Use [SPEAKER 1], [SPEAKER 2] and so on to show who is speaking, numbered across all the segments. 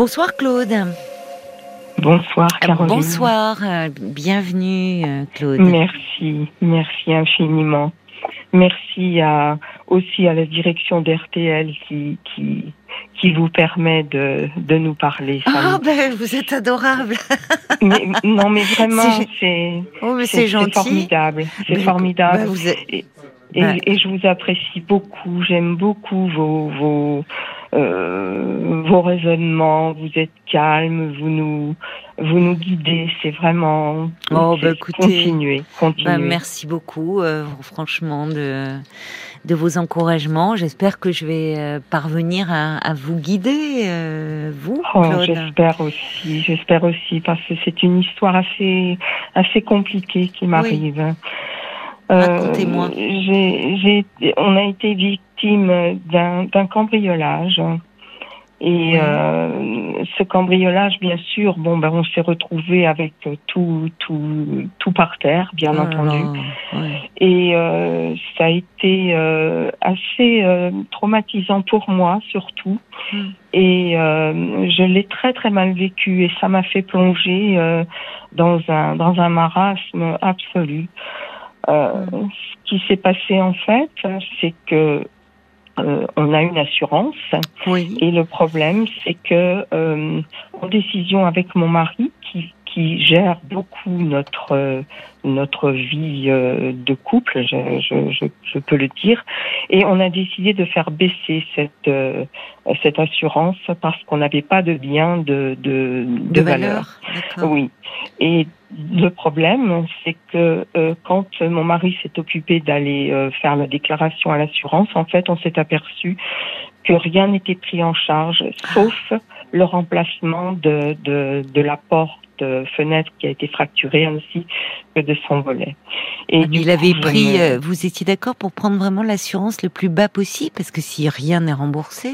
[SPEAKER 1] Bonsoir Claude.
[SPEAKER 2] Bonsoir Caroline.
[SPEAKER 1] Bonsoir, bienvenue Claude.
[SPEAKER 2] Merci, merci infiniment. Merci à, aussi à la direction d'RTL qui, qui, qui vous permet de, de nous parler.
[SPEAKER 1] Ah, ben, vous êtes adorable.
[SPEAKER 2] non, mais vraiment, c'est
[SPEAKER 1] oh, c'est
[SPEAKER 2] formidable. C'est ben, formidable. Ben, vous et, ben. et, je vous apprécie beaucoup. J'aime beaucoup vos, vos, euh, vos raisonnements. Vous êtes calme. Vous nous, vous nous guidez. C'est vraiment.
[SPEAKER 1] Oh, bah, écoutez,
[SPEAKER 2] continuez, continuez.
[SPEAKER 1] merci beaucoup, euh, franchement, de de vos encouragements. J'espère que je vais euh, parvenir à, vous guider, euh, vous, oh,
[SPEAKER 2] j'espère aussi, j'espère aussi, parce que c'est une histoire assez, assez compliquée qui m'arrive.
[SPEAKER 1] Racontez-moi.
[SPEAKER 2] on a été victime d'un cambriolage. Et euh, ce cambriolage, bien sûr, bon, ben, on s'est retrouvé avec tout, tout, tout par terre, bien oh entendu. Et euh, ça a été euh, assez euh, traumatisant pour moi, surtout. Hmm. Et euh, je l'ai très très mal vécu et ça m'a fait plonger dans un dans un marasme absolu. Hmm. Ce qui s'est passé en fait, c'est que euh, on a une assurance. Et le problème, c'est que euh, en décision avec mon mari, qui, qui gère beaucoup notre notre vie euh, de couple, je, je, je, peux le dire, et on a décidé de faire baisser cette cette assurance parce qu'on n'avait pas de bien de de,
[SPEAKER 1] de, valeur.
[SPEAKER 2] Oui. Et le problème, c'est que euh, quand mon mari s'est occupé d'aller euh, faire la déclaration à l'assurance, en fait, on s'est aperçu que rien n'était pris en charge, sauf le remplacement de, de, de la porte fenêtre qui a été fracturée ainsi que de son volet.
[SPEAKER 1] Et ah, il avait pris, euh, vous étiez d'accord pour prendre vraiment l'assurance le plus bas possible parce que si rien n'est remboursé.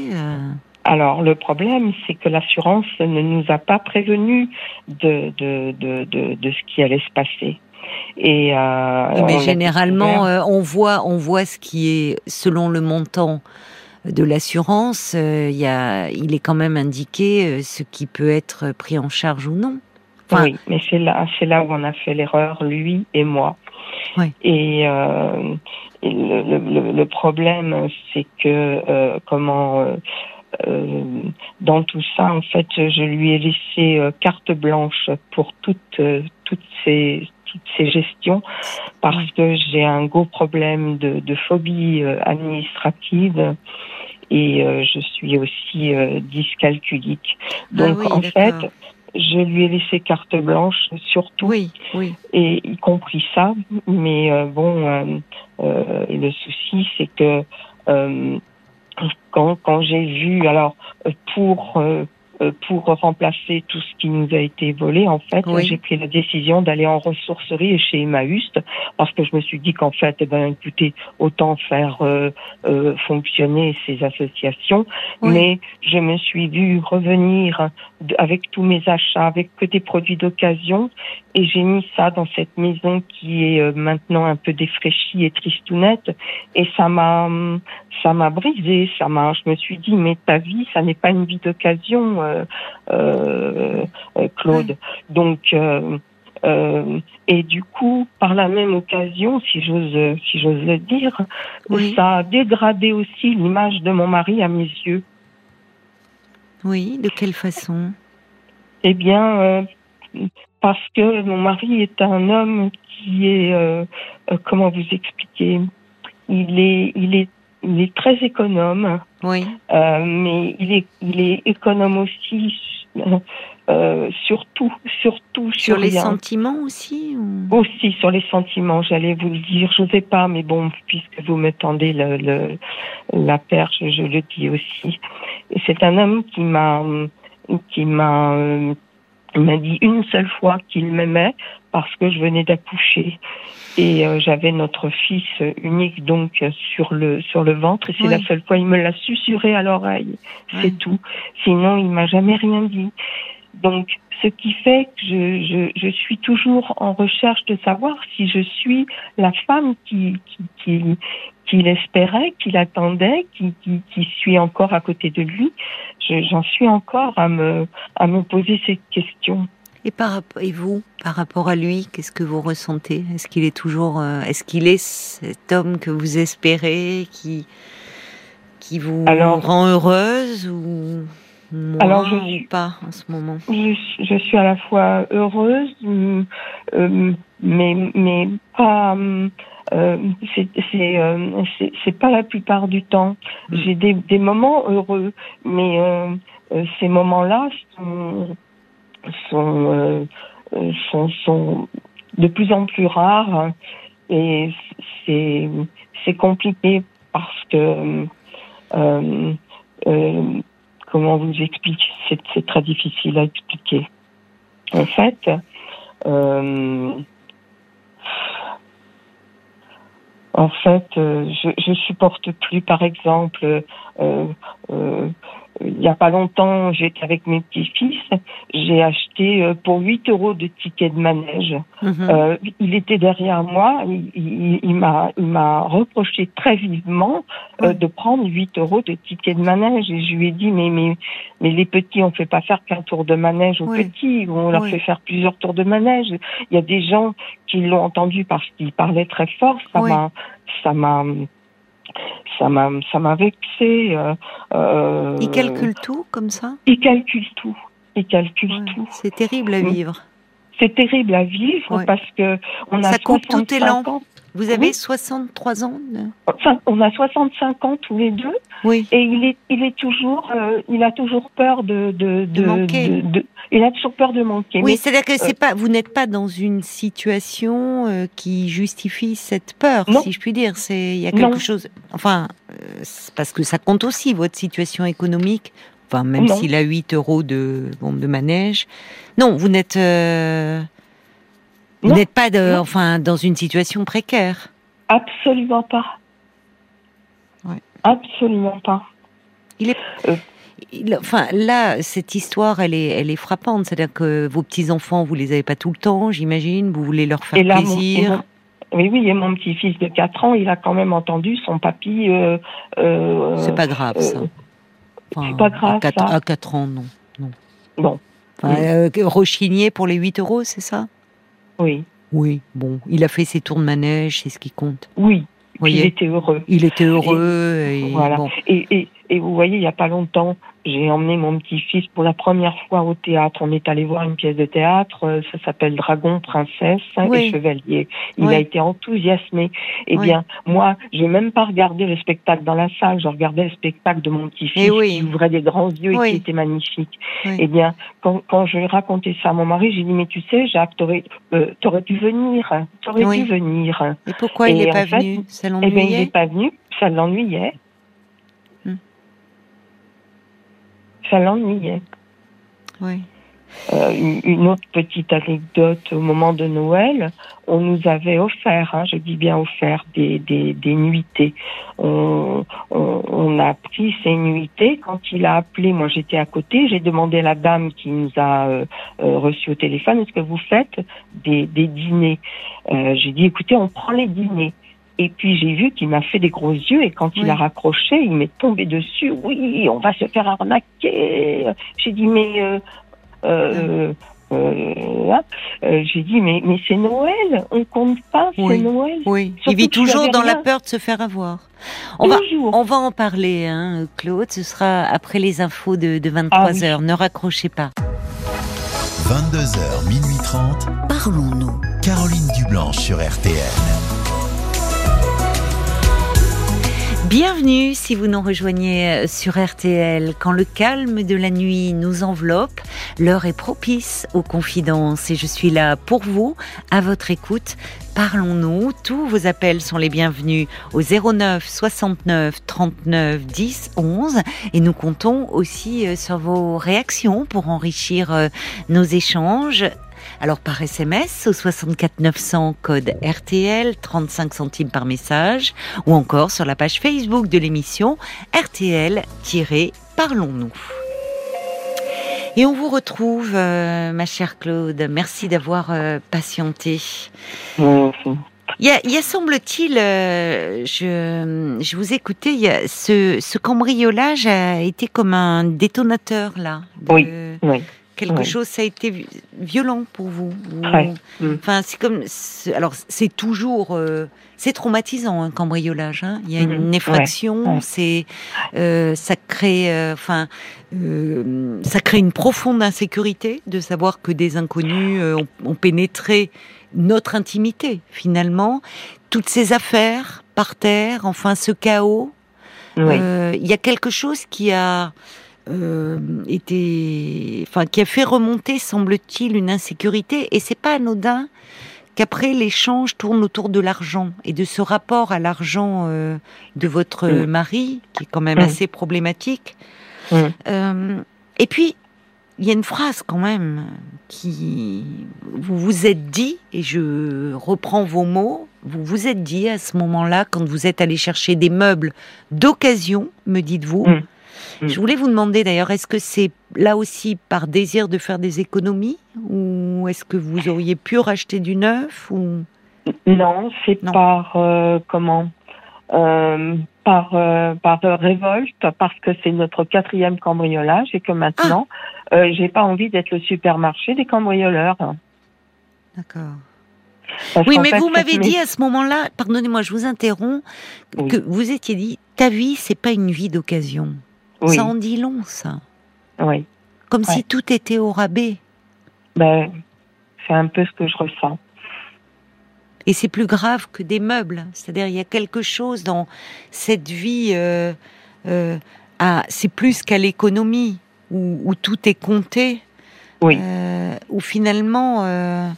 [SPEAKER 2] Alors le problème, c'est que l'assurance ne nous a pas prévenu de, de, de, de, de ce qui allait se passer.
[SPEAKER 1] Et euh, mais généralement, euh, on voit, on voit ce qui est selon le montant de l'assurance. Euh, il y a, il est quand même indiqué euh, ce qui peut être pris en charge ou non.
[SPEAKER 2] oui, mais c'est là, c'est là où on a fait l'erreur, lui et moi. Oui. Et, euh, et le, le, le, problème, c'est que comment euh, dans tout ça, en fait, je lui ai laissé carte blanche pour toutes toutes ces toutes ces gestions parce que j'ai un gros problème de, de phobie administrative et je suis aussi dyscalculique. Ah Donc en fait, je lui ai laissé carte blanche surtout,
[SPEAKER 1] oui, oui.
[SPEAKER 2] et y compris ça. Mais bon, le souci c'est que quand, quand j'ai vu, alors pour euh, euh, pour remplacer tout ce qui nous a été volé, en fait, j'ai pris la décision d'aller en ressourcerie et chez Emmaüs parce que je me suis dit qu'en fait, eh ben, écoutez, autant faire euh, euh, fonctionner ces associations. Mais je me suis vue revenir avec tous mes achats, avec que des produits d'occasion, et j'ai mis ça dans cette maison qui est maintenant un peu défraîchie et tristounette, et ça m'a ça m'a brisé, ça m'a. Je me suis dit, mais ta vie, ça n'est pas une vie d'occasion euh, euh, euh, Claude. Donc et du coup, par la même occasion, si j'ose, si j'ose le dire, ça a dégradé aussi l'image de mon mari à mes yeux.
[SPEAKER 1] Oui, de quelle façon?
[SPEAKER 2] Eh bien, parce que mon mari est un homme qui est, comment vous expliquer Il est, il est il est très économe.
[SPEAKER 1] Oui.
[SPEAKER 2] Euh, mais il est, il est économe aussi, euh, surtout, surtout
[SPEAKER 1] sur, sur les sentiments aussi.
[SPEAKER 2] Aussi sur les sentiments, j'allais vous le dire. Je sais pas, mais bon, puisque vous me tendez le, le la perche, je le dis aussi. C'est un homme qui m'a, qui m'a, m'a dit une seule fois qu'il m'aimait parce que je venais d'accoucher. Et euh, j'avais notre fils unique donc sur le sur le ventre. Et c'est la seule fois il me l'a susurré à l'oreille. C'est tout. Sinon il m'a jamais rien dit. Donc ce qui fait que je, je, je, suis toujours en recherche de savoir si je suis la femme qui qui, qui, qu'il espérait, qu'il attendait, qui, qui, qui, suit encore à côté de lui. J'en suis encore à me, à me poser cette question.
[SPEAKER 1] Et, par, et vous, par rapport à lui, qu'est-ce que vous ressentez? Est-ce qu'il est toujours, euh, est-ce qu'il est cet homme que vous espérez, qui, qui vous rend heureuse ou alors je suis pas en ce moment?
[SPEAKER 2] Je, je, suis à la fois heureuse, euh, mais mais pas. Euh, c'est euh, c'est pas la plupart du temps. Mm. J'ai des, des moments heureux, mais euh, euh ces moments-là sont sont, sont sont de plus en plus rares et c'est c'est compliqué parce que comment vous expliquer? C'est très difficile à expliquer. En fait, euh, en fait, euh, je, je supporte plus, par exemple, euh, euh il n'y a pas longtemps, j'étais avec mes petits-fils, j'ai acheté euh, pour 8 euros de tickets de manège. Mhm. euh, il était derrière moi, il, il, il m'a il m'a reproché très vivement euh, de prendre 8 euros de tickets de manège. Et je lui ai dit mais mais mais les petits on fait pas faire qu'un tour de manège aux petits, on leur fait faire plusieurs tours de manège. Il y a des gens qui l'ont entendu parce qu'il parlait très fort, ça m'a ça m'a ça m'a ça m'a vexé. Euh,
[SPEAKER 1] euh, il calcule tout comme ça?
[SPEAKER 2] Il calcule tout. Il calcule tout.
[SPEAKER 1] C'est terrible à vivre.
[SPEAKER 2] C'est terrible à vivre parce que on a
[SPEAKER 1] ça compte tout lent. Vous avez 63 ans
[SPEAKER 2] enfin, On a 65 ans tous les deux.
[SPEAKER 1] Oui.
[SPEAKER 2] Et il est, il est toujours, euh, il a toujours peur de, de,
[SPEAKER 1] de, manquer.
[SPEAKER 2] De, il a toujours peur de manquer.
[SPEAKER 1] Oui, c'est-à-dire que c'est pas, vous n'êtes pas dans une situation euh, qui justifie cette peur, si je puis dire. C'est, il y a quelque chose. Enfin, euh, parce que ça compte aussi votre situation économique. Enfin, même s'il a 8 euros de bombe de manège. Non, vous n'êtes. Vous n'êtes pas de, enfin, dans une situation précaire
[SPEAKER 2] Absolument pas. Absolument pas.
[SPEAKER 1] Il est. Euh. enfin, là, cette histoire, elle est, elle est frappante. C'est-à-dire que vos petits enfants, vous les avez pas tout le temps, j'imagine. Vous voulez leur faire plaisir.
[SPEAKER 2] Oui, oui, et mon petit-fils de 4 ans, il a quand même entendu son papy. Euh,
[SPEAKER 1] euh, c'est pas grave, ça.
[SPEAKER 2] c'est pas grave.
[SPEAKER 1] À 4,
[SPEAKER 2] ça.
[SPEAKER 1] À 4 ans, non. Non.
[SPEAKER 2] Bon.
[SPEAKER 1] rechigner pour les 8 euros, c'est ça?
[SPEAKER 2] Oui.
[SPEAKER 1] Oui, bon, il a fait ses tours de manège, c'est ce qui compte.
[SPEAKER 2] Oui, il était heureux.
[SPEAKER 1] Il était heureux. Et,
[SPEAKER 2] voilà. Et, et, vous voyez, il n'y a pas longtemps, j'ai emmené mon petit-fils pour la première fois au théâtre. On est allé voir une pièce de théâtre. Euh, ça s'appelle Dragon, Princesse et Chevalier. Il a été enthousiasmé. Eh bien, moi, j'ai même pas regardé le spectacle dans la salle. Je regardais le spectacle de mon petit-fils eh qui ouvrait des grands yeux et qui était magnifique. Eh bien, quand, quand je raconté ça à mon mari, j'ai dit, mais tu sais, Jacques, t'aurais euh, dû venir. T'aurais dû venir.
[SPEAKER 1] Et pourquoi il n'est pas venu? Ça
[SPEAKER 2] l'ennuyait eh bien, il n'est pas venu. Ça l'ennuyait. Ça l'ennuyait.
[SPEAKER 1] Oui.
[SPEAKER 2] Euh, une, autre petite anecdote au moment de Noël, on nous avait offert, hein, je dis bien offert, des, des, des nuitées. On, on, on, a pris ces nuitées. Quand il a appelé, moi j'étais à côté, j'ai demandé à la dame qui nous a euh, euh reçus au téléphone, est-ce que vous faites des, des dîners? Euh, J'ai dit, écoutez, on prend les dîners. Et puis j'ai vu qu'il m'a fait des gros yeux et quand il a raccroché, il m'est tombé dessus. Oui, on va se faire arnaquer. J'ai dit mais euh, euh, euh, euh j'ai dit mais mais c'est Noël, on compte pas, c'est Noël.
[SPEAKER 1] Oui, il vit toujours dans la peur de se faire avoir. On va on va en parler, hein, Claude. Ce sera après les infos de, de 23 ah h Ne raccrochez pas.
[SPEAKER 3] 22h minuit 30. Parlons-nous. Caroline Dublanche sur RTN.
[SPEAKER 1] Bienvenue si vous nous rejoignez euh, sur RTL. Quand le calme de la nuit nous enveloppe, l'heure est propice aux confidences et je suis là pour vous, à votre écoute. Parlons-nous, tous vos appels sont les bienvenus au 09 69 39 10 11 et nous comptons aussi euh, sur vos réactions pour enrichir euh, nos échanges alors par SMS au 64 900 code RTL 35 centimes par message ou encore sur la page Facebook de l'émission RTL-Parlons-nous. Et on vous retrouve, euh, ma chère Claude. Merci d'avoir euh, patienté.
[SPEAKER 2] Merci.
[SPEAKER 1] Il y a, semble-t-il, euh, je, je vous écoutais, il y a ce, ce cambriolage a été comme un détonateur là. de-
[SPEAKER 2] Oui, oui.
[SPEAKER 1] Quelque
[SPEAKER 2] oui.
[SPEAKER 1] chose, ça a été violent pour vous.
[SPEAKER 2] Mm.
[SPEAKER 1] Enfin, c'est comme, alors c'est toujours, euh, c'est traumatisant un cambriolage. Hein. Il y a
[SPEAKER 2] Mhm.
[SPEAKER 1] une effraction,
[SPEAKER 2] Ouais.
[SPEAKER 1] c'est, euh, ça crée, euh, enfin, euh, ça crée une profonde insécurité de savoir que des inconnus euh, ont, ont pénétré notre intimité finalement. Toutes ces affaires par terre, enfin ce chaos.
[SPEAKER 2] Oui.
[SPEAKER 1] Euh, Il y a quelque chose qui a euh, été, enfin, qui a fait remonter, semble-t-il, une insécurité. Et c'est pas anodin qu'après l'échange tourne autour de l'argent et de ce rapport à l'argent euh, de votre mari, qui est quand même assez problématique. Euh, et puis, il y a une phrase quand même qui vous vous êtes dit, et je reprends vos mots, vous vous êtes dit à ce moment-là, quand vous êtes allé chercher des meubles d'occasion, me dites-vous.
[SPEAKER 2] Mm.
[SPEAKER 1] Je voulais vous demander d'ailleurs, est-ce que c'est là aussi par désir de faire des économies ou est-ce que vous auriez pu racheter du neuf ou?
[SPEAKER 2] Non, c'est par euh, comment? Euh, par euh, par révolte parce que c'est notre quatrième cambriolage et que maintenant
[SPEAKER 1] Ah.
[SPEAKER 2] j'ai pas envie d'être le supermarché des cambrioleurs.
[SPEAKER 1] D'accord.
[SPEAKER 2] Parce
[SPEAKER 1] Oui, mais
[SPEAKER 2] fait,
[SPEAKER 1] vous m'avez dit à ce moment-là, pardonnez-moi, je vous interromps,
[SPEAKER 2] Oui.
[SPEAKER 1] que vous étiez dit, ta vie, c'est pas une vie d'occasion.
[SPEAKER 2] Oui,
[SPEAKER 1] Ça en dit long, ça.
[SPEAKER 2] oui.
[SPEAKER 1] Comme
[SPEAKER 2] Ouais.
[SPEAKER 1] si tout était au rabais.
[SPEAKER 2] Ben, c'est un peu ce que je ressens.
[SPEAKER 1] Et c'est plus grave que des meubles. C'est-à-dire, il y a quelque chose dans cette vie. euh, euh, à- c'est plus qu'à l'économie, où, où tout est compté.
[SPEAKER 2] Oui.
[SPEAKER 1] Euh, où finalement, euh,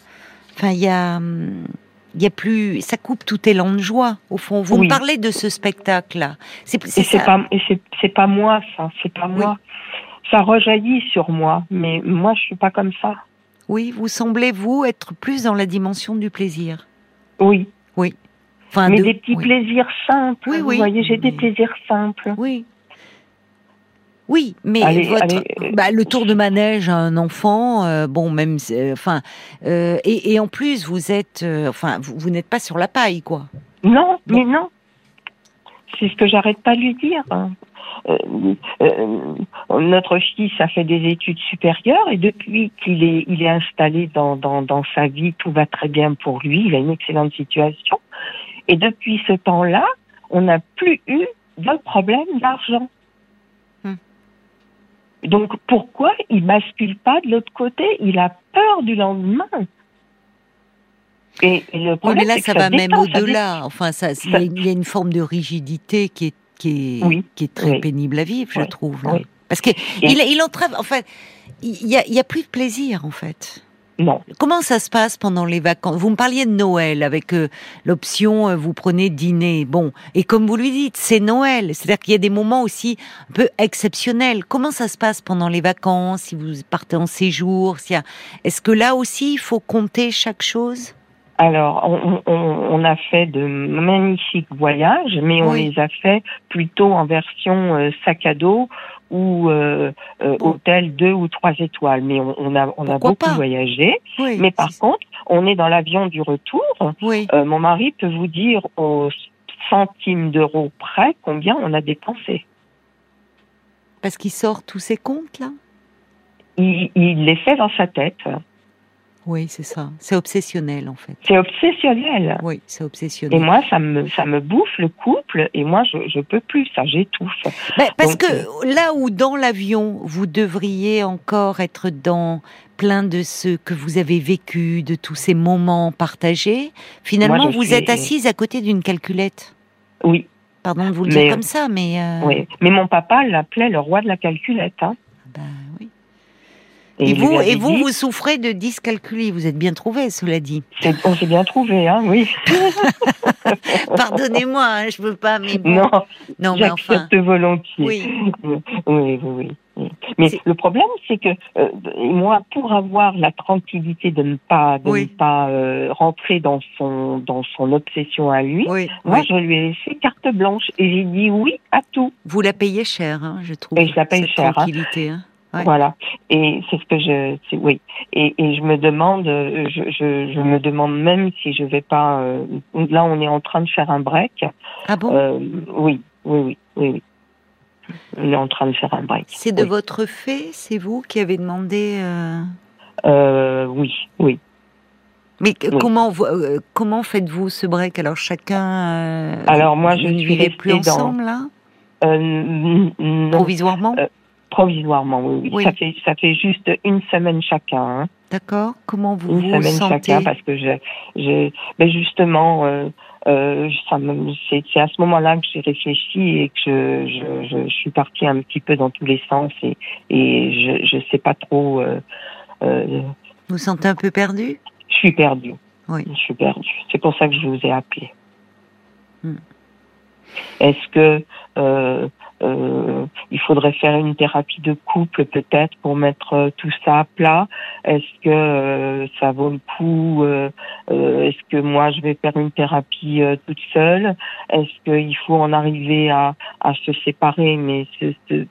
[SPEAKER 1] enfin, il y a. Il y a plus, ça coupe tout élan de joie. Au fond, vous
[SPEAKER 2] Oui.
[SPEAKER 1] me parlez de ce spectacle-là. C'est
[SPEAKER 2] Et
[SPEAKER 1] c'est
[SPEAKER 2] pas c'est pas moi ça, c'est pas
[SPEAKER 1] Oui.
[SPEAKER 2] moi. Ça rejaillit sur moi, mais moi je suis pas comme ça.
[SPEAKER 1] Oui, vous semblez vous être plus dans la dimension du plaisir.
[SPEAKER 2] Oui,
[SPEAKER 1] Enfin,
[SPEAKER 2] mais
[SPEAKER 1] de-
[SPEAKER 2] des petits
[SPEAKER 1] oui.
[SPEAKER 2] plaisirs simples.
[SPEAKER 1] Oui,
[SPEAKER 2] vous
[SPEAKER 1] oui,
[SPEAKER 2] voyez, j'ai des plaisirs simples.
[SPEAKER 1] Oui. Oui, mais
[SPEAKER 2] Allez,
[SPEAKER 1] votre,
[SPEAKER 2] allez, euh,
[SPEAKER 1] bah, le tour de manège à un enfant, euh, bon, même, euh, enfin, euh, et, et en plus, vous êtes, euh, enfin, vous, vous n'êtes pas sur la paille, quoi.
[SPEAKER 2] Non, mais non. C'est ce que j'arrête pas de lui dire. Euh, euh, notre fils a fait des études supérieures et depuis qu'il est, il est installé dans, dans, dans sa vie, tout va très bien pour lui. Il a une excellente situation. Et depuis ce temps-là, on n'a plus eu de problème d'argent. Donc pourquoi il bascule pas de l'autre côté? Il a peur du lendemain. Et, et le
[SPEAKER 1] Oui,
[SPEAKER 2] problème,
[SPEAKER 1] mais là, ça va même au-delà. Enfin, ça, il y,
[SPEAKER 2] ça-
[SPEAKER 1] a- il y a une forme de rigidité qui est, qui est,
[SPEAKER 2] Oui,
[SPEAKER 1] qui est très
[SPEAKER 2] oui.
[SPEAKER 1] pénible à vivre, je trouve. là. Parce que il, entrave, enfin, il y a, a plus de plaisir, en fait. Comment ça se passe pendant les vacances? Vous me parliez de Noël avec euh, l'option euh, vous prenez dîner. Bon, et comme vous lui dites, c'est Noël. C'est-à-dire qu'il y a des moments aussi un peu exceptionnels. Comment ça se passe pendant les vacances? Si vous partez en séjour, s'il y a... est-ce que là aussi il faut compter chaque chose?
[SPEAKER 2] Alors, on, on, on a fait de magnifiques voyages, mais on
[SPEAKER 1] Oui.
[SPEAKER 2] les a fait plutôt en version euh, sac à dos ou euh, euh,
[SPEAKER 1] Bon.
[SPEAKER 2] hôtel deux ou trois étoiles. Mais on, on a, on a
[SPEAKER 1] Pourquoi
[SPEAKER 2] beaucoup
[SPEAKER 1] pas?
[SPEAKER 2] voyagé.
[SPEAKER 1] Oui.
[SPEAKER 2] Mais par contre, on est dans l'avion du retour.
[SPEAKER 1] oui.
[SPEAKER 2] Euh, mon mari peut vous dire au centime d'euros près combien on a dépensé.
[SPEAKER 1] Parce qu'il sort tous ses comptes là?
[SPEAKER 2] Il, il les fait dans sa tête.
[SPEAKER 1] Oui, c'est ça. C'est obsessionnel en fait.
[SPEAKER 2] C'est obsessionnel.
[SPEAKER 1] Oui, c'est
[SPEAKER 2] Et
[SPEAKER 1] obsessionnel.
[SPEAKER 2] moi, ça me, ça me bouffe le couple. Et moi, je, je peux plus. Ça, j'étouffe.
[SPEAKER 1] Ben, parce
[SPEAKER 2] Donc,
[SPEAKER 1] que là où dans l'avion, vous devriez encore être dans plein de ce que vous avez vécu, de tous ces moments partagés, finalement,
[SPEAKER 2] Moi,
[SPEAKER 1] vous
[SPEAKER 2] suis-
[SPEAKER 1] êtes assise à côté d'une calculette.
[SPEAKER 2] Oui.
[SPEAKER 1] Pardon de vous le
[SPEAKER 2] Mais-
[SPEAKER 1] dire comme ça, mais... euh,
[SPEAKER 2] Oui, mais mon papa l'appelait le roi de la calculette. Hein.
[SPEAKER 1] ben oui.
[SPEAKER 2] Et,
[SPEAKER 1] vous, et vous,
[SPEAKER 2] dit-
[SPEAKER 1] vous souffrez de dyscalculie. Vous êtes bien trouvé, cela dit.
[SPEAKER 2] on s'est bien trouvé, hein, oui.
[SPEAKER 1] Pardonnez-moi, hein, je veux pas, mais bon.
[SPEAKER 2] Non,
[SPEAKER 1] non, mais enfin.
[SPEAKER 2] volontiers.
[SPEAKER 1] Oui.
[SPEAKER 2] oui, oui, oui. Mais le problème, c'est que euh, moi, pour avoir la tranquillité de ne pas, de
[SPEAKER 1] Oui.
[SPEAKER 2] ne pas euh, rentrer dans son, dans son obsession à lui,
[SPEAKER 1] Oui,
[SPEAKER 2] moi,
[SPEAKER 1] oui.
[SPEAKER 2] je lui ai laissé carte blanche et j'ai dit oui à tout.
[SPEAKER 1] Vous la payez cher, hein, je trouve.
[SPEAKER 2] Et je la paye
[SPEAKER 1] cette
[SPEAKER 2] cher, hein.
[SPEAKER 1] tranquillité.
[SPEAKER 2] Voilà. Et c'est ce que je, oui. Et, et, je me demande, je, je, je, me demande même si je vais pas. Euh, là, on est en train de faire un break.
[SPEAKER 1] Ah bon?
[SPEAKER 2] Euh, Oui, oui, oui, oui, oui. On est en train de faire un break.
[SPEAKER 1] C'est de votre fait C'est vous qui avez demandé
[SPEAKER 2] euh... euh oui, oui.
[SPEAKER 1] Mais comment comment faites-vous ce break? Alors chacun.
[SPEAKER 2] Alors moi, je
[SPEAKER 1] ne
[SPEAKER 2] suis
[SPEAKER 1] plus ensemble là? Provisoirement?
[SPEAKER 2] Provisoirement, oui, oui. Ça fait ça fait juste une semaine chacun. Hein.
[SPEAKER 1] D'accord. Comment vous
[SPEAKER 2] une
[SPEAKER 1] vous
[SPEAKER 2] semaine
[SPEAKER 1] sentez?
[SPEAKER 2] chacun parce que j'ai j'ai ben justement euh, euh, c'est c'est à ce moment-là que j'ai réfléchi et que je, je, je, suis partie un petit peu dans tous les sens et et je je sais pas trop. Euh,
[SPEAKER 1] euh, vous sentez un peu perdu?
[SPEAKER 2] Je suis perdue.
[SPEAKER 1] Oui.
[SPEAKER 2] Je suis perdue. C'est pour ça que je vous ai appelé. Hmm. Est-ce que euh, euh, il faudrait faire une thérapie de couple peut-être pour mettre euh, tout ça à plat. Est-ce que euh, ça vaut le coup euh, Est-ce que moi je vais faire une thérapie toute seule? Est-ce qu'il faut en arriver à, à se séparer? Mais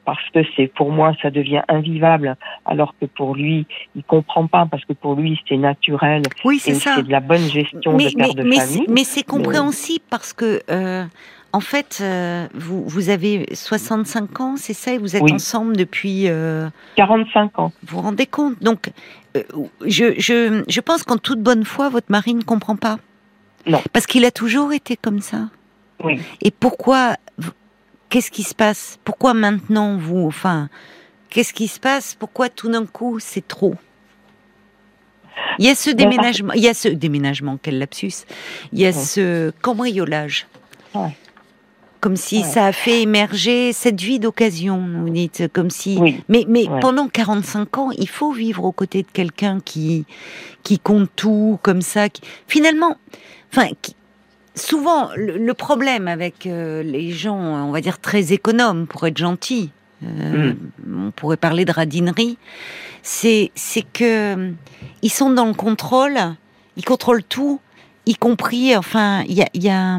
[SPEAKER 2] parce que c'est pour moi ça devient invivable, alors que pour lui il comprend pas parce que pour lui c'est naturel.
[SPEAKER 1] Oui, c'est ça.
[SPEAKER 2] C'est de la bonne gestion de père de famille.
[SPEAKER 1] Mais c'est compréhensible parce que en fait, euh, vous, vous, avez 65 ans, c'est ça, et vous êtes ensemble depuis...
[SPEAKER 2] 45 euh, ans.
[SPEAKER 1] Vous vous rendez compte? Donc, euh, je, je, je, pense qu'en toute bonne foi, votre mari ne comprend pas.
[SPEAKER 2] Non.
[SPEAKER 1] Parce qu'il a toujours été comme ça.
[SPEAKER 2] Oui.
[SPEAKER 1] Et pourquoi... Qu'est-ce qui se passe? Pourquoi maintenant, vous... Enfin, qu'est-ce qui se passe? Pourquoi tout d'un coup, c'est trop? Il y a ce déménagement, il y a ce déménagement, quel lapsus. Il y a ce cambriolage.
[SPEAKER 2] Ouais
[SPEAKER 1] comme si ça a fait émerger cette vie d'occasion, vous dites, comme si. Mais, mais pendant 45 ans, il faut vivre aux côtés de quelqu'un qui, qui compte tout, comme ça. Qui... Finalement, enfin, souvent, le, problème avec euh, les gens, on va dire très économes, pour être gentil, euh, mm. on pourrait parler de radinerie, c'est, c'est que ils sont dans le contrôle, ils contrôlent tout, y compris, enfin, il y a, y a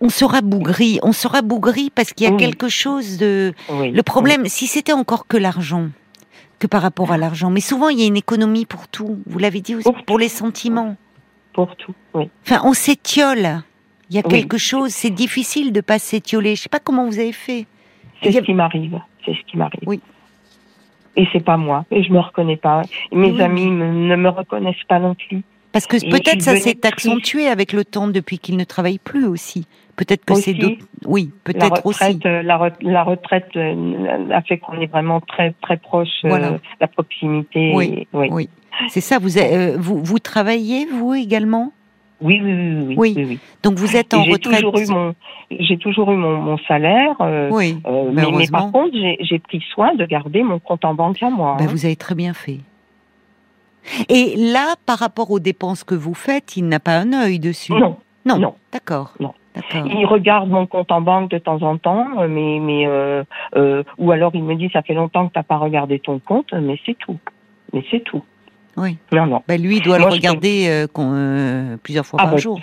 [SPEAKER 1] on sera bougri, on sera bougri parce qu'il y a quelque chose de. Le problème, si c'était encore que l'argent, que par rapport à l'argent, mais souvent il y a une économie pour tout. Vous l'avez dit aussi, pour, les sentiments.
[SPEAKER 2] Pour tout, oui.
[SPEAKER 1] Enfin, on s'étiole. Il y a quelque chose, c'est difficile de pas s'étioler. Je sais pas comment vous avez fait.
[SPEAKER 2] C'est ce qui m'arrive. C'est ce qui m'arrive.
[SPEAKER 1] Oui.
[SPEAKER 2] Et c'est pas moi. Et je me reconnais pas. mes amis ne me reconnaissent pas non plus.
[SPEAKER 1] Parce que peut-être ça s'est accentué avec le temps depuis qu'il ne travaille plus aussi. Peut-être que c'est d'autres. Oui, peut-être aussi.
[SPEAKER 2] Euh, la, retraite euh, a fait qu'on est vraiment très très proche euh, voilà. la proximité.
[SPEAKER 1] Oui, oui. C'est ça. Vous, vous vous travaillez vous également?
[SPEAKER 2] Oui oui, oui, oui,
[SPEAKER 1] Donc vous êtes en retraite.
[SPEAKER 2] J'ai toujours eu mon, salaire.
[SPEAKER 1] oui.
[SPEAKER 2] mais, par contre, j'ai pris soin de garder mon compte en banque à moi.
[SPEAKER 1] Ben, Vous avez très bien fait. Et là, par rapport aux dépenses que vous faites, il n'a pas un œil dessus?
[SPEAKER 2] Non.
[SPEAKER 1] Non.
[SPEAKER 2] non.
[SPEAKER 1] D'accord.
[SPEAKER 2] Non. Il regarde mon compte en banque de temps en temps, mais mais euh, euh, ou alors il me dit ça fait longtemps que t'as pas regardé ton compte, mais c'est tout. Mais c'est tout.
[SPEAKER 1] Oui.
[SPEAKER 2] Non non.
[SPEAKER 1] Ben lui il doit le regarder euh, euh, plusieurs fois
[SPEAKER 2] ah
[SPEAKER 1] par
[SPEAKER 2] ben,
[SPEAKER 1] jour.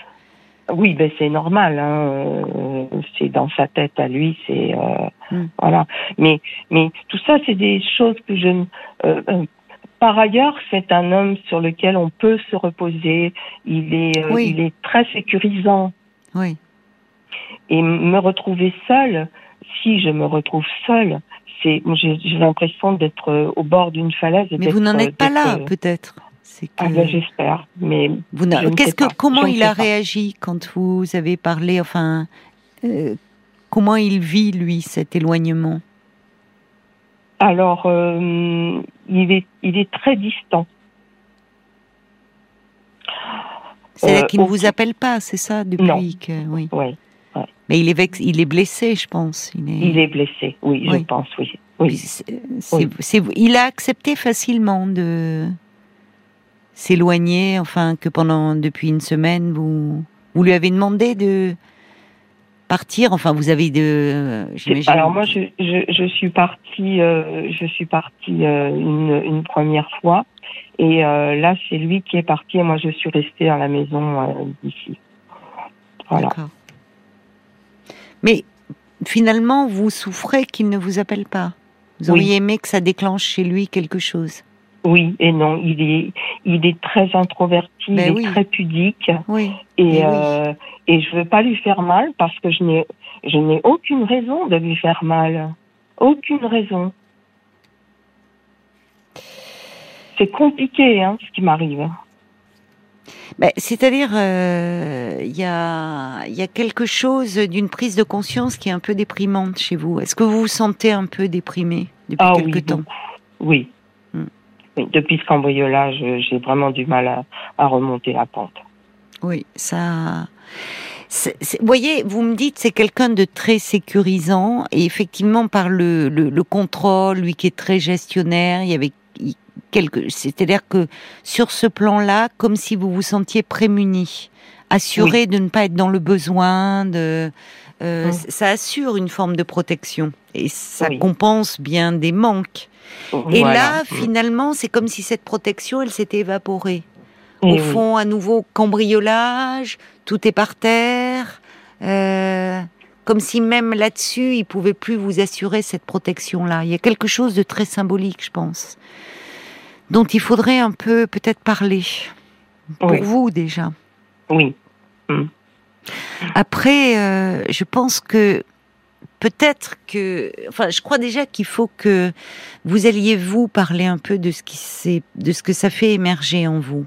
[SPEAKER 2] Oui, ben c'est normal. Hein. C'est dans sa tête à lui, c'est hmm. voilà. Mais mais tout ça, c'est des choses que je ne par ailleurs, c'est un homme sur lequel on peut se reposer. Il est, il est très sécurisant.
[SPEAKER 1] Oui.
[SPEAKER 2] Et me retrouver seule, si je me retrouve seule, c'est, j'ai, l'impression d'être euh, au bord d'une falaise.
[SPEAKER 1] mais vous n'en êtes pas là, euh, peut-être.
[SPEAKER 2] Ah, ben, j'espère, mais
[SPEAKER 1] vous qu'est-ce que comment il a réagi quand vous avez parlé Enfin, euh, comment il vit lui cet éloignement?
[SPEAKER 2] Alors, il est il est très distant.
[SPEAKER 1] C'est qu'il ne vous appelle pas, c'est ça depuis que oui. Mais il est, il est blessé, je pense.
[SPEAKER 2] Il est, il est blessé, oui, je pense, oui. oui.
[SPEAKER 1] il a accepté facilement de s'éloigner, enfin, que pendant, depuis une semaine, vous, vous lui avez demandé de partir Enfin, vous avez de.
[SPEAKER 2] Alors moi, je, je, je, suis partie, euh, je suis partie euh, une, une, première fois, et euh, là, c'est lui qui est parti, et moi, je suis restée à la maison d'ici. Voilà. D'accord.
[SPEAKER 1] Mais finalement, vous souffrez qu'il ne vous appelle pas. Vous auriez aimé que ça déclenche chez lui quelque chose
[SPEAKER 2] Oui et non. Il est, il est très introverti, ben il est très pudique.
[SPEAKER 1] Oui.
[SPEAKER 2] Et, euh, et je veux pas lui faire mal parce que je n'ai, je n'ai aucune raison de lui faire mal. Aucune raison. C'est compliqué, hein, ce qui m'arrive.
[SPEAKER 1] Ben, c'est-à-dire, euh, il y, a, y a quelque chose d'une prise de conscience qui est un peu déprimante chez vous. Est-ce que vous vous sentez un peu déprimé depuis ah, quelque temps?
[SPEAKER 2] oui. Hmm. oui. Depuis ce cambriolage, j'ai vraiment du mal à, à remonter la pente.
[SPEAKER 1] Oui, ça. vous voyez, vous me dites c'est quelqu'un de très sécurisant et effectivement par le, le, le, contrôle, lui qui est très gestionnaire, il y avait c'est-à-dire que sur ce plan-là, comme si vous vous sentiez prémuni, assuré de ne pas être dans le besoin, de, euh, ça assure une forme de protection et ça compense bien des manques. Et là, finalement, c'est comme si cette protection, elle s'était évaporée. Au fond, à nouveau, cambriolage, tout est par terre. Euh, comme si même là-dessus, il pouvait plus vous assurer cette protection-là. Il y a quelque chose de très symbolique, je pense dont il faudrait un peu peut-être parler. Pour vous déjà.
[SPEAKER 2] Oui. Hmm.
[SPEAKER 1] Après, euh, je pense que peut-être que, enfin, je crois déjà qu'il faut que vous alliez vous parler un peu de ce qui de ce que ça fait émerger en vous.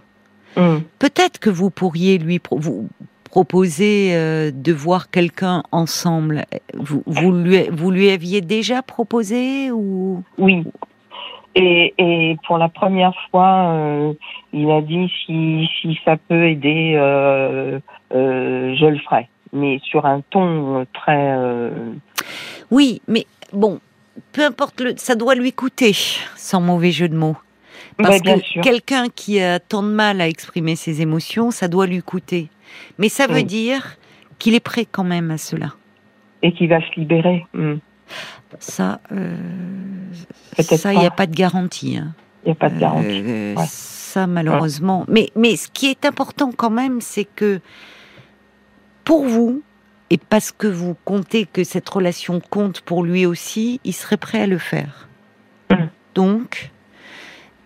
[SPEAKER 1] Hmm. Peut-être que vous pourriez lui vous proposer euh, de voir quelqu'un ensemble. Vous, vous, lui, vous lui aviez déjà proposé ou?
[SPEAKER 2] Oui, et, et, pour la première fois, euh, il a dit si, si ça peut aider, euh, euh, je le ferai. Mais sur un ton très.
[SPEAKER 1] Oui, mais bon, peu importe, le, ça doit lui coûter, sans mauvais jeu de mots. Parce que quelqu'un qui a tant de mal à exprimer ses émotions, ça doit lui coûter. Mais ça veut dire qu'il est prêt quand même à cela.
[SPEAKER 2] Et qu'il va se libérer. Hmm.
[SPEAKER 1] Ça, euh, ça, il n'y a pas de garantie.
[SPEAKER 2] Hein. Il n'y a pas de garantie. Euh,
[SPEAKER 1] ça, malheureusement. Mais, mais ce qui est important quand même, c'est que pour vous, et parce que vous comptez que cette relation compte pour lui aussi, il serait prêt à le faire. Hum. Donc,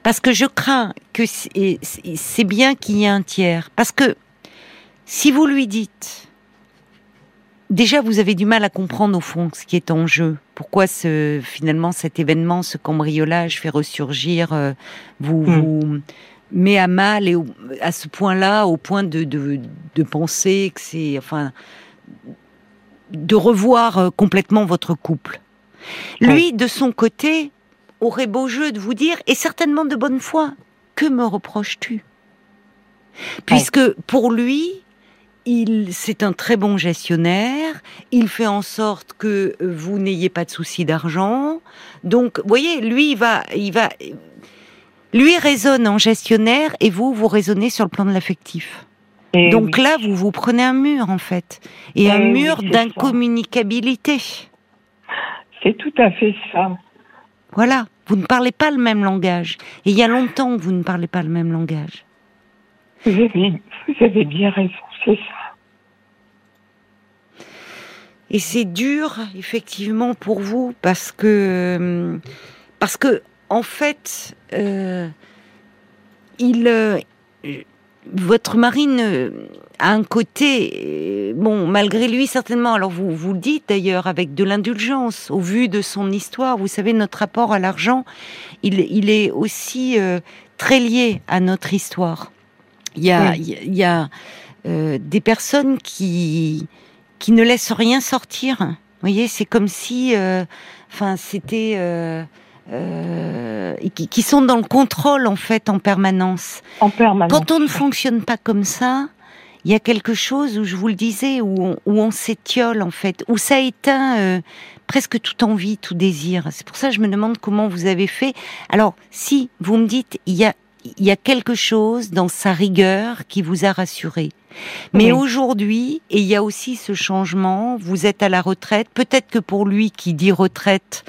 [SPEAKER 1] parce que je crains que c'est bien qu'il y ait un tiers. Parce que si vous lui dites, déjà vous avez du mal à comprendre au fond ce qui est en jeu. Pourquoi ce, finalement cet événement, ce cambriolage fait ressurgir, euh, vous, hmm. vous met à mal et à ce point-là, au point de, de, de penser que c'est, enfin, de revoir euh, complètement votre couple. Lui, de son côté, aurait beau jeu de vous dire, et certainement de bonne foi, que me reproches-tu? Puisque pour lui, il, c'est un très bon gestionnaire. Il fait en sorte que vous n'ayez pas de soucis d'argent. Donc, vous voyez, lui, il va, il va, lui raisonne en gestionnaire et vous, vous raisonnez sur le plan de l'affectif. Donc là, vous vous prenez un mur en fait, et un mur d'incommunicabilité.
[SPEAKER 2] C'est tout à fait ça.
[SPEAKER 1] Voilà, vous ne parlez pas le même langage. Et il y a longtemps que vous ne parlez pas le même langage.
[SPEAKER 2] Vous avez, bien raison, c'est ça.
[SPEAKER 1] Et c'est dur, effectivement, pour vous, parce que, parce que, en fait, euh, il, euh, votre marine a un côté, bon, malgré lui certainement. Alors vous vous le dites d'ailleurs avec de l'indulgence au vu de son histoire. Vous savez, notre rapport à l'argent, il, est aussi euh, très lié à notre histoire. Il y a, il y a euh, des personnes qui qui ne laissent rien sortir. Vous voyez, c'est comme si, euh, enfin, c'était euh, qui, qui, sont dans le contrôle en fait en permanence.
[SPEAKER 2] En permanence.
[SPEAKER 1] Quand on ne fonctionne pas comme ça, il y a quelque chose où je vous le disais où on, où on s'étiole en fait, où ça éteint presque toute envie, tout désir. C'est pour ça que je me demande comment vous avez fait. Alors, si vous me dites, il y a il y a quelque chose dans sa rigueur qui vous a rassuré. Mais aujourd'hui, et il y a aussi ce changement, vous êtes à la retraite, peut-être que pour lui qui dit retraite,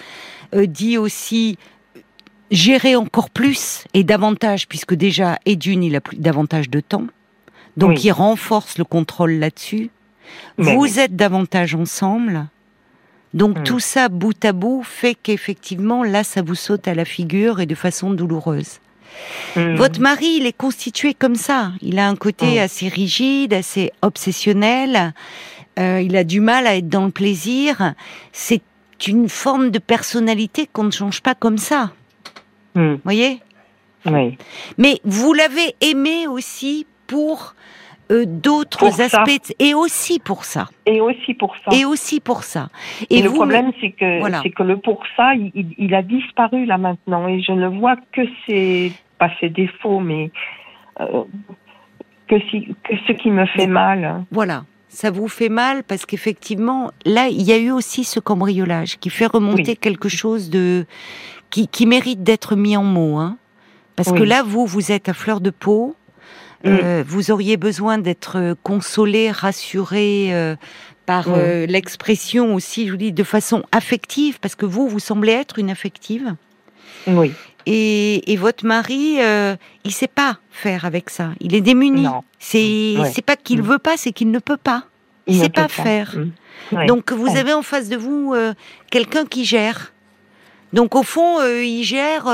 [SPEAKER 1] euh, dit aussi gérer encore plus et davantage, puisque déjà, et d'une, il a plus davantage de temps, donc il renforce le contrôle là-dessus. vous êtes davantage ensemble, Donc mm. tout ça, bout à bout, fait qu'effectivement, là, ça vous saute à la figure et de façon douloureuse. Mm. Votre mari, il est constitué comme ça. Il a un côté assez rigide, assez obsessionnel. Euh, il a du mal à être dans le plaisir. C'est une forme de personnalité qu'on ne change pas comme ça. Vous voyez?
[SPEAKER 2] Oui.
[SPEAKER 1] Mais vous l'avez aimé aussi pour euh, d'autres aspects et aussi pour ça.
[SPEAKER 2] Et aussi pour ça.
[SPEAKER 1] Et aussi pour ça.
[SPEAKER 2] Et, le problème, c'est que c'est que le pour ça, il, a disparu là maintenant, et je ne vois que ses pas ses défauts, mais euh, que si que ce qui me fait mal.
[SPEAKER 1] Voilà. Ça vous fait mal parce qu'effectivement, là, il y a eu aussi ce cambriolage qui fait remonter quelque chose de qui, qui mérite d'être mis en mots, hein. Parce que là, vous, vous êtes à fleur de peau euh, mm. vous auriez besoin d'être consolé, rassuré euh, par euh, l'expression aussi, je vous dis, de façon affective, parce que vous, vous semblez être une affective.
[SPEAKER 2] Oui.
[SPEAKER 1] Et, et votre mari, euh, il sait pas faire avec ça. Il est démuni. C'est c'est pas qu'il mm. veut pas, c'est qu'il ne peut pas. Il, ne sait pas, faire. Mm. Donc vous avez en face de vous quelqu'un qui gère. Donc au fond, il gère,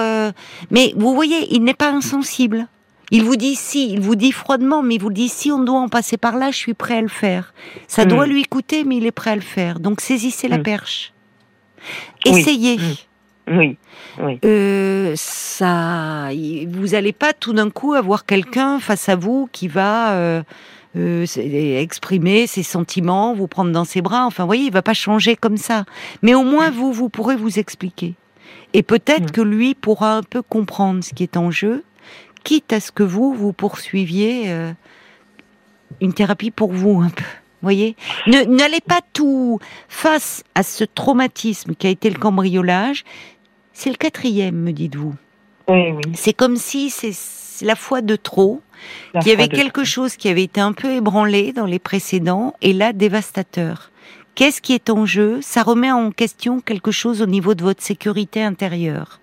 [SPEAKER 1] mais vous voyez, il n'est pas insensible. Il vous dit si, il vous dit froidement, mais il vous dit si on doit en passer par là, je suis prêt à le faire. Ça doit lui coûter, mais il est prêt à le faire. Donc saisissez la perche. Essayez.
[SPEAKER 2] Oui. Oui.
[SPEAKER 1] Euh, ça, vous n'allez pas tout d'un coup avoir quelqu'un face à vous qui va euh, euh, exprimer ses sentiments, vous prendre dans ses bras. Enfin, vous voyez, il va pas changer comme ça. Mais au moins, vous, vous pourrez vous expliquer. Et peut-être que lui pourra un peu comprendre ce qui est en jeu quitte à ce que vous, vous poursuiviez une thérapie pour vous un peu. Voyez, n'allez pas tout face à ce traumatisme qui a été le cambriolage. C'est le quatrième, me dites-vous.
[SPEAKER 2] Oui, oui.
[SPEAKER 1] C'est comme si c'est la fois de trop, qu'il y avait quelque chose qui avait été un peu ébranlé dans les précédents et là dévastateur. Qu'est-ce qui est en jeu? Ça remet en question quelque chose au niveau de votre sécurité intérieure.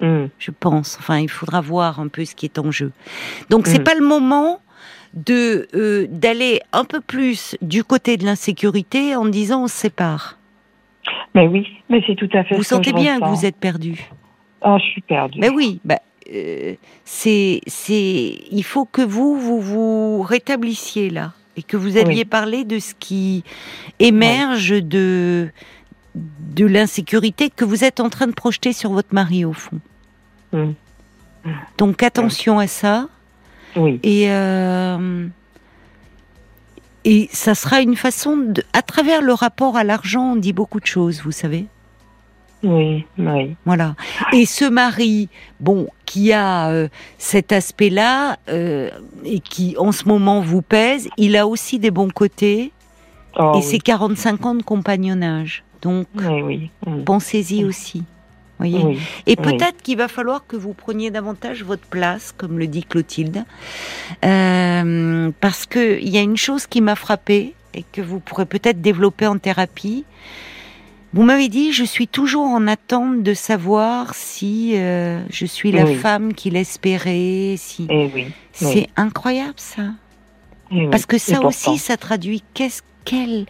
[SPEAKER 1] Mm. je pense. Enfin, il faudra voir un peu ce qui est en jeu. Donc, c'est mm. pas le moment de euh, d'aller un peu plus du côté de l'insécurité en disant on se sépare.
[SPEAKER 2] Mais oui, mais c'est tout à fait.
[SPEAKER 1] Vous sentez bien que vous êtes perdu.
[SPEAKER 2] Ah, je suis perdu.
[SPEAKER 1] Mais oui, bah, euh, c'est c'est il faut que vous vous vous rétablissiez là et que vous alliez parler de ce qui émerge de de l'insécurité que vous êtes en train de projeter sur votre mari au fond. Mm. Donc attention à ça.
[SPEAKER 2] Oui.
[SPEAKER 1] Et euh, et ça sera une façon de, à travers le rapport à l'argent, on dit beaucoup de choses, vous savez.
[SPEAKER 2] Oui, oui.
[SPEAKER 1] Voilà. Et ce mari, bon, qui a euh, cet aspect-là euh, et qui en ce moment vous pèse, il a aussi des bons côtés. Oh, et c'est 45 ans de compagnonnage. Donc,
[SPEAKER 2] oui,
[SPEAKER 1] pensez-y aussi. Et peut-être qu'il va falloir que vous preniez davantage votre place, comme le dit Clotilde, euh, parce qu'il y a une chose qui m'a frappée et que vous pourrez peut-être développer en thérapie. Vous m'avez dit, je suis toujours en attente de savoir si euh, je suis la femme qu'il espérait. Si...
[SPEAKER 2] Eh
[SPEAKER 1] C'est incroyable ça. Eh parce que ça aussi, ça traduit qu'est-ce quelle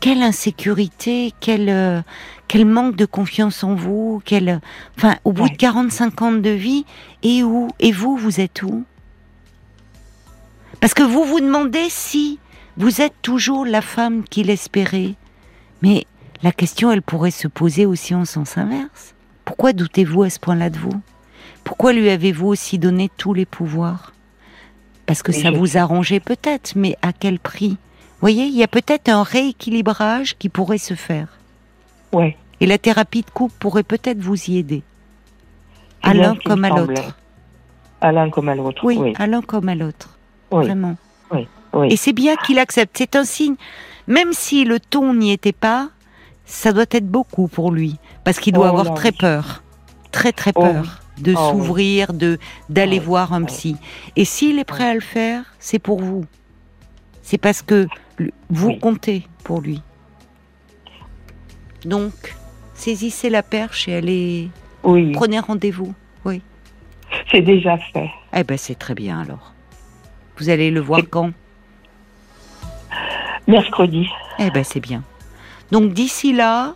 [SPEAKER 1] quelle insécurité, quelle euh, quel manque de confiance en vous, quel, enfin, au bout de 45 ans de vie, et où, et vous, vous êtes où? Parce que vous vous demandez si vous êtes toujours la femme qu'il espérait. Mais la question, elle pourrait se poser aussi en sens inverse. Pourquoi doutez-vous à ce point-là de vous? Pourquoi lui avez-vous aussi donné tous les pouvoirs? Parce que ça vous arrangeait peut-être, mais à quel prix? Vous voyez, il y a peut-être un rééquilibrage qui pourrait se faire. Et la thérapie de couple pourrait peut-être vous y aider. À l'un comme à l'autre.
[SPEAKER 2] À l'un comme à l'autre.
[SPEAKER 1] Oui, à l'un comme à l'autre. Vraiment. Et c'est bien qu'il accepte. C'est un signe. Même si le ton n'y était pas, ça doit être beaucoup pour lui. Parce qu'il doit oh avoir très peur. Très, très oh peur. De oh s'ouvrir, de d'aller voir un psy. Et s'il est prêt à le faire, c'est pour vous. C'est parce que vous comptez pour lui. Donc, saisissez la perche et allez. Oui. Prenez rendez-vous. Oui.
[SPEAKER 2] C'est déjà fait.
[SPEAKER 1] Eh ben, c'est très bien alors. Vous allez le voir quand?
[SPEAKER 2] Mercredi.
[SPEAKER 1] Eh ben, c'est bien. Donc d'ici là,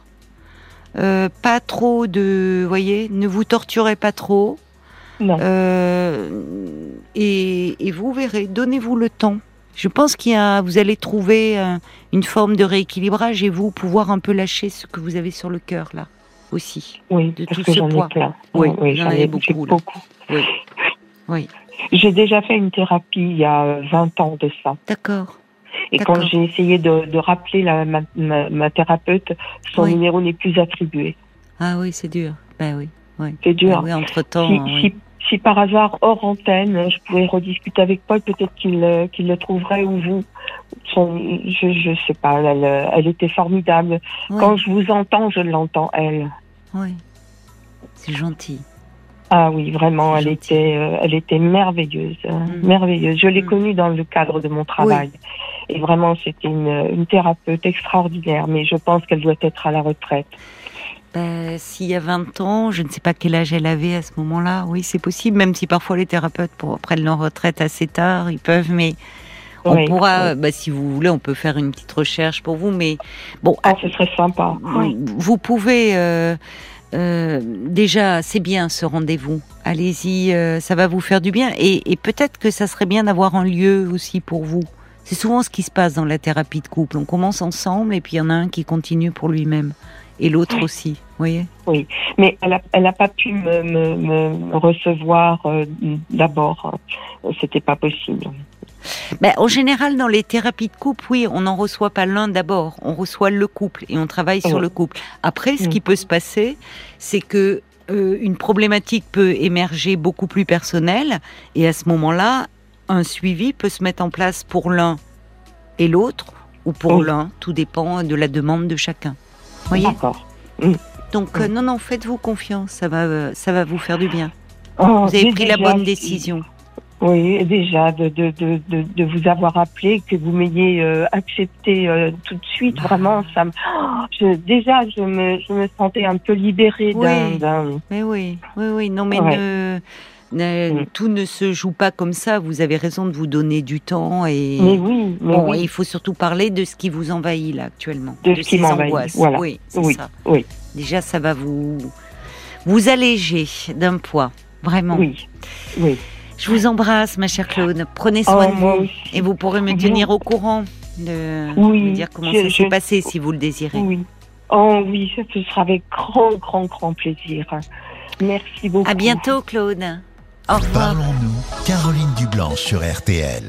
[SPEAKER 1] euh, pas trop de, voyez, ne vous torturez pas trop.
[SPEAKER 2] Non.
[SPEAKER 1] Euh, et, et vous verrez, donnez-vous le temps. Je pense qu'il y a, vous allez trouver euh, une forme de rééquilibrage et vous pouvoir un peu lâcher ce que vous avez sur le cœur là aussi.
[SPEAKER 2] Oui,
[SPEAKER 1] de
[SPEAKER 2] parce
[SPEAKER 1] tout
[SPEAKER 2] que
[SPEAKER 1] ce
[SPEAKER 2] j'en ai
[SPEAKER 1] poids.
[SPEAKER 2] plein.
[SPEAKER 1] Oui,
[SPEAKER 2] oui,
[SPEAKER 1] j'en ai
[SPEAKER 2] ai
[SPEAKER 1] beaucoup,
[SPEAKER 2] beaucoup.
[SPEAKER 1] Oui, oui,
[SPEAKER 2] J'ai déjà fait une thérapie il y a euh, 20 ans de ça.
[SPEAKER 1] d'accord.
[SPEAKER 2] Et quand j'ai essayé de, de rappeler la, ma, ma, ma thérapeute, son
[SPEAKER 1] Oui.
[SPEAKER 2] numéro n'est plus attribué.
[SPEAKER 1] Ah oui, c'est dur. Ben oui, oui.
[SPEAKER 2] C'est dur.
[SPEAKER 1] Ah oui, entre temps,
[SPEAKER 2] si,
[SPEAKER 1] oui.
[SPEAKER 2] si, si par hasard, hors antenne, je pouvais rediscuter avec Paul, peut-être qu'il le trouverait ou vous. Son, je, je sais pas, elle, elle était formidable.
[SPEAKER 1] Oui,
[SPEAKER 2] Quand je vous entends, je l'entends, elle.
[SPEAKER 1] oui. C'est gentil.
[SPEAKER 2] Ah oui, vraiment, elle
[SPEAKER 1] gentil.
[SPEAKER 2] était, euh, elle était merveilleuse, euh,
[SPEAKER 1] Mm.
[SPEAKER 2] merveilleuse. Je l'ai
[SPEAKER 1] Mm.
[SPEAKER 2] connue dans le cadre de mon travail. Et vraiment, c'était une, une thérapeute extraordinaire, mais je pense qu'elle doit être à la retraite.
[SPEAKER 1] Ben, s'il y a 20 ans, je ne sais pas quel âge elle avait à ce moment-là. Oui, c'est possible, même si parfois les thérapeutes pour, prennent leur retraite assez tard, ils peuvent, mais on
[SPEAKER 2] Oui,
[SPEAKER 1] pourra,
[SPEAKER 2] oui.
[SPEAKER 1] ben, si vous voulez, on peut faire une petite recherche pour vous. Mais bon,
[SPEAKER 2] Ah, ce serait sympa. Oui.
[SPEAKER 1] vous pouvez euh, euh, déjà, c'est bien ce rendez-vous. Allez-y, euh, ça va vous faire du bien. Et, et peut-être que ça serait bien d'avoir un lieu aussi pour vous. C'est souvent ce qui se passe dans la thérapie de couple. On commence ensemble et puis il y en a un qui continue pour lui-même et l'autre aussi. Vous voyez
[SPEAKER 2] Mais elle a, elle a pas pu me, me, me recevoir euh, d'abord. C'était pas possible.
[SPEAKER 1] Ben, en général, dans les thérapies de couple, oui, on n'en reçoit pas l'un d'abord, on reçoit le couple et on travaille sur le couple. Après, ce
[SPEAKER 2] Mm.
[SPEAKER 1] qui peut se passer, c'est que euh, une problématique peut émerger beaucoup plus personnelle et à ce moment-là, un suivi peut se mettre en place pour l'un et l'autre ou pour
[SPEAKER 2] Oui.
[SPEAKER 1] l'un, tout dépend de la demande de chacun. Voyez
[SPEAKER 2] D'accord.
[SPEAKER 1] Donc euh, non, non, faites-vous confiance, ça va, euh, ça va vous faire du bien.
[SPEAKER 2] Oh,
[SPEAKER 1] Vous avez pris la bonne décision.
[SPEAKER 2] Oui, déjà de, de, de, de, vous avoir appelé, que vous m'ayez euh, accepté euh, tout de suite,
[SPEAKER 1] Ah.
[SPEAKER 2] vraiment, ça me. Oh, je, déjà, je me, je me sentais un peu libérée d'un.
[SPEAKER 1] Oui.
[SPEAKER 2] d'un-
[SPEAKER 1] Mais oui, oui, oui. Non, mais
[SPEAKER 2] Ouais.
[SPEAKER 1] ne,
[SPEAKER 2] Mm.
[SPEAKER 1] tout ne se joue pas comme ça. Vous avez raison de vous donner du temps et.
[SPEAKER 2] Mais oui, mais
[SPEAKER 1] Bon,
[SPEAKER 2] oui,
[SPEAKER 1] et il faut surtout parler de ce qui vous envahit là actuellement,
[SPEAKER 2] De ce qui
[SPEAKER 1] ces
[SPEAKER 2] m'envahit,
[SPEAKER 1] angoisses.
[SPEAKER 2] voilà.
[SPEAKER 1] Oui,
[SPEAKER 2] Oui,
[SPEAKER 1] ça.
[SPEAKER 2] oui.
[SPEAKER 1] Déjà, ça va vous vous alléger d'un poids, vraiment.
[SPEAKER 2] oui, oui.
[SPEAKER 1] Je vous embrasse, ma chère Claude. Prenez soin
[SPEAKER 2] Oh,
[SPEAKER 1] de
[SPEAKER 2] moi
[SPEAKER 1] vous
[SPEAKER 2] aussi.
[SPEAKER 1] et vous pourrez me tenir au courant de
[SPEAKER 2] Oui,
[SPEAKER 1] me dire comment
[SPEAKER 2] je-
[SPEAKER 1] ça s'est
[SPEAKER 2] je-
[SPEAKER 1] passé si vous le désirez.
[SPEAKER 2] Oui. Oh oui, ça ce sera avec grand, grand, grand plaisir. Merci beaucoup.
[SPEAKER 1] À bientôt, Claude.
[SPEAKER 3] Parlons-nous, Caroline Dublanche sur RTL.